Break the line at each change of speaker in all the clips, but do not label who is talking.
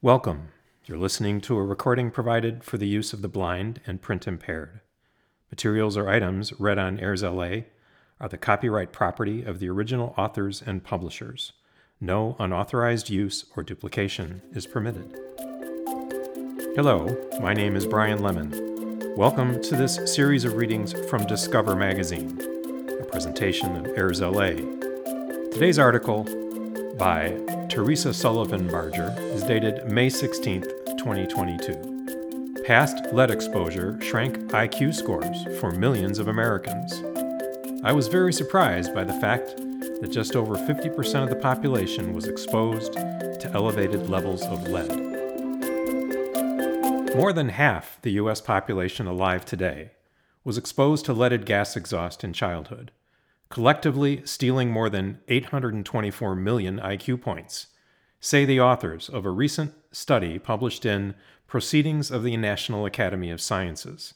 Welcome. You're listening to a recording provided for the use of the blind and print impaired. Materials or items read on AIRSLA are the copyright property of the original authors and publishers. No unauthorized use or duplication is permitted. Hello, my name is Brian Lemon. Welcome to this series of readings from Discover Magazine, a presentation of AIRSLA. Today's article by Teresa Sullivan Barger dated May 16, 2022. Past lead exposure shrank IQ scores for millions of Americans. I was very surprised by the fact that just over 50% of the population was exposed to elevated levels of lead. More than half the U.S. population alive today was exposed to leaded gas exhaust in childhood collectively stealing more than 824 million IQ points, say the authors of a recent study published in Proceedings of the National Academy of Sciences.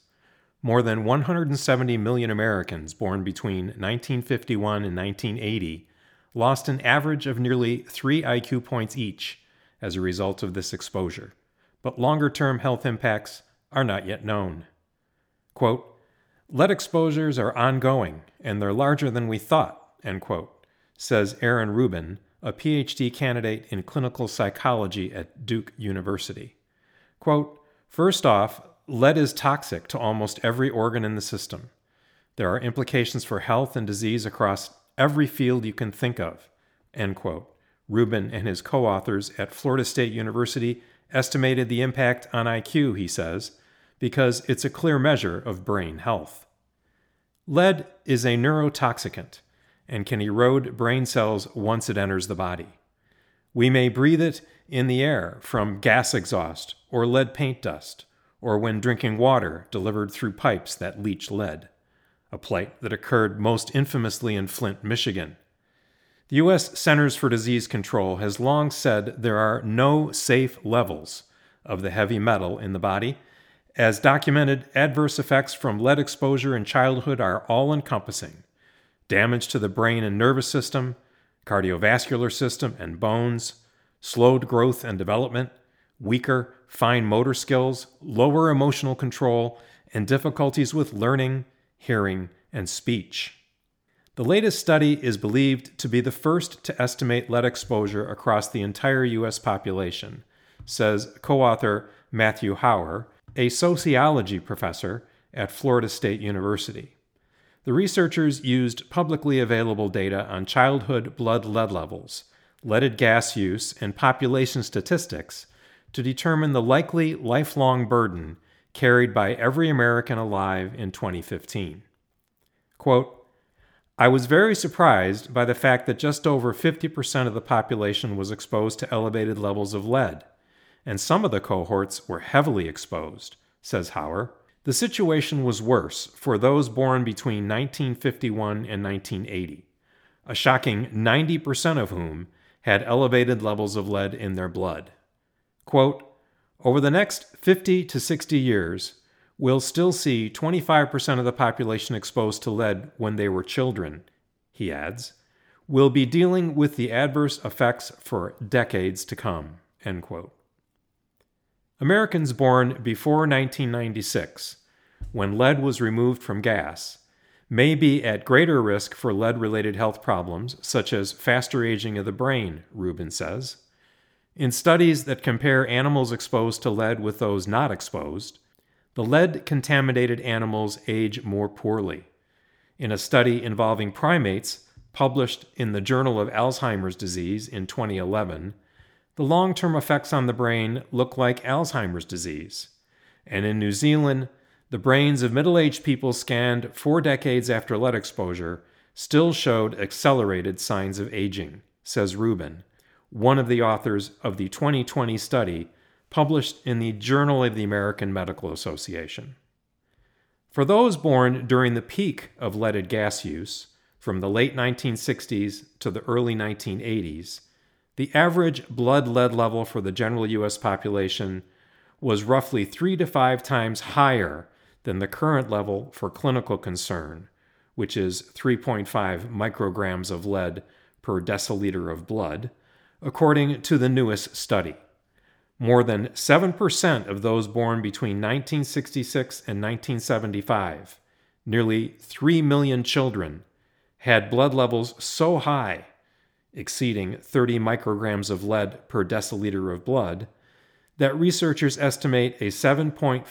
More than 170 million Americans born between 1951 and 1980 lost an average of nearly 3 IQ points each as a result of this exposure, but longer term health impacts are not yet known. Quote, Lead exposures are ongoing and they're larger than we thought, end quote, says Aaron Reuben, a PhD candidate in clinical psychology at Duke University. Quote, First off, lead is toxic to almost every organ in the system. There are implications for health and disease across every field you can think of, end quote. Reuben and his co authors at Florida State University estimated the impact on IQ, he says, because it's a clear measure of brain health. Lead is a neurotoxicant and can erode brain cells once it enters the body. We may breathe it in the air from gas exhaust or lead paint dust, or when drinking water delivered through pipes that leach lead, a plight that occurred most infamously in Flint, Michigan. The U.S. Centers for Disease Control has long said there are no safe levels of the heavy metal in the body as documented, adverse effects from lead exposure in childhood are all encompassing damage to the brain and nervous system, cardiovascular system, and bones, slowed growth and development, weaker fine motor skills, lower emotional control, and difficulties with learning, hearing, and speech. The latest study is believed to be the first to estimate lead exposure across the entire U.S. population, says co author Matthew Hauer, a sociology professor at Florida State University. The researchers used publicly available data on childhood blood lead levels, leaded gas use, and population statistics to determine the likely lifelong burden carried by every American alive in 2015. Quote, I was very surprised by the fact that just over 50% of the population was exposed to elevated levels of lead and some of the cohorts were heavily exposed, says Hauer. The situation was worse for those born between 1951 and 1980, a shocking 90% of whom had elevated levels of lead in their blood. Quote, Over the next 50 to 60 years, we'll still see 25% of the population exposed to lead when they were children, he adds. We'll be dealing with the adverse effects for decades to come. End quote. Americans born before 1996, when lead was removed from gas, may be at greater risk for lead related health problems, such as faster aging of the brain, Reuben says. In studies that compare animals exposed to lead with those not exposed, the lead contaminated animals age more poorly. In a study involving primates published in the Journal of Alzheimer's Disease in 2011, the long term effects on the brain look like Alzheimer's disease. And in New Zealand, the brains of middle aged people scanned four decades after lead exposure still showed accelerated signs of aging, says Reuben, one of the authors of the 2020 study published in the Journal of the American Medical Association. For those born during the peak of leaded gas use, from the late 1960s to the early 1980s, the average blood lead level for the general U.S. population was roughly three to five times higher than the current level for clinical concern, which is 3.5 micrograms of lead per deciliter of blood, according to the newest study. more than 7% of those born between 1966 and 1975, nearly 3 million children, had blood levels so high, exceeding 30 micrograms of lead per deciliter of blood, that researchers estimate a 7.4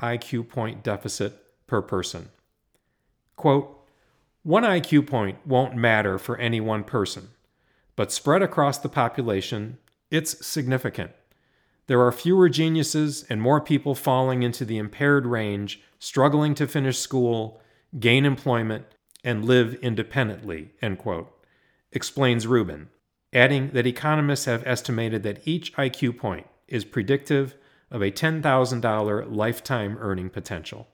IQ point deficit per person. Quote, one IQ point won't matter for any one person, but spread across the population, it's significant. There are fewer geniuses and more people falling into the impaired range, struggling to finish school, gain employment, and live independently, end quote, explains Reuben, adding that economists have estimated that each IQ point is predictive of a $10,000 lifetime earning potential.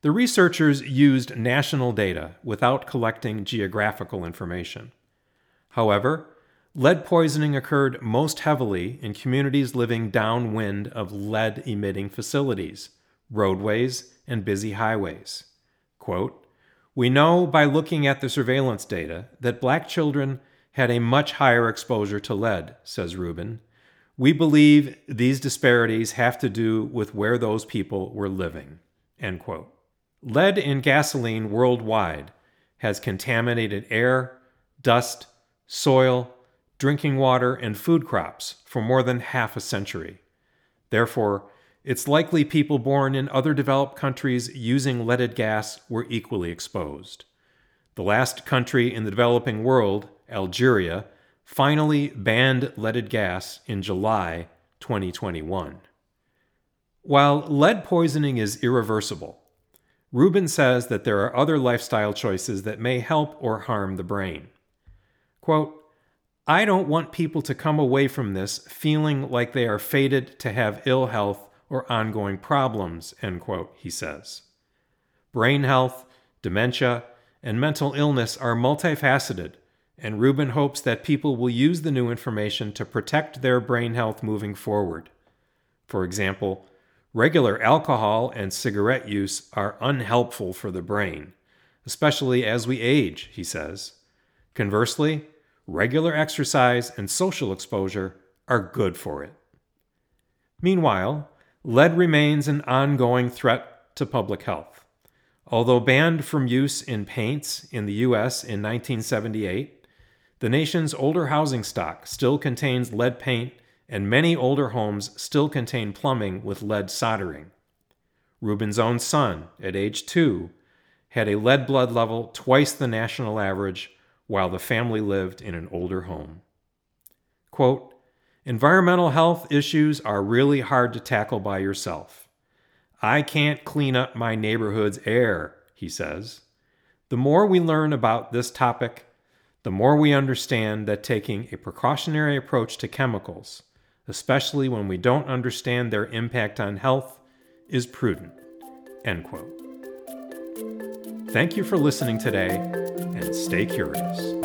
The researchers used national data without collecting geographical information. However, lead poisoning occurred most heavily in communities living downwind of lead emitting facilities, roadways, and busy highways. Quote, we know by looking at the surveillance data that black children had a much higher exposure to lead, says Reuben. We believe these disparities have to do with where those people were living. End quote. Lead in gasoline worldwide has contaminated air, dust, soil, drinking water, and food crops for more than half a century. Therefore, it's likely people born in other developed countries using leaded gas were equally exposed. The last country in the developing world, Algeria, finally banned leaded gas in July 2021. While lead poisoning is irreversible, Reuben says that there are other lifestyle choices that may help or harm the brain. Quote, I don't want people to come away from this feeling like they are fated to have ill health or ongoing problems, end quote, he says. Brain health, dementia, and mental illness are multifaceted, and Reuben hopes that people will use the new information to protect their brain health moving forward. For example, Regular alcohol and cigarette use are unhelpful for the brain, especially as we age, he says. Conversely, regular exercise and social exposure are good for it. Meanwhile, lead remains an ongoing threat to public health. Although banned from use in paints in the U.S. in 1978, the nation's older housing stock still contains lead paint and many older homes still contain plumbing with lead soldering. Reuben's own son, at age two, had a lead blood level twice the national average while the family lived in an older home. Quote, Environmental health issues are really hard to tackle by yourself. I can't clean up my neighborhood's air, he says. The more we learn about this topic, the more we understand that taking a precautionary approach to chemicals, especially when we don't understand their impact on health, is prudent. End quote. Thank you for listening today, and stay curious.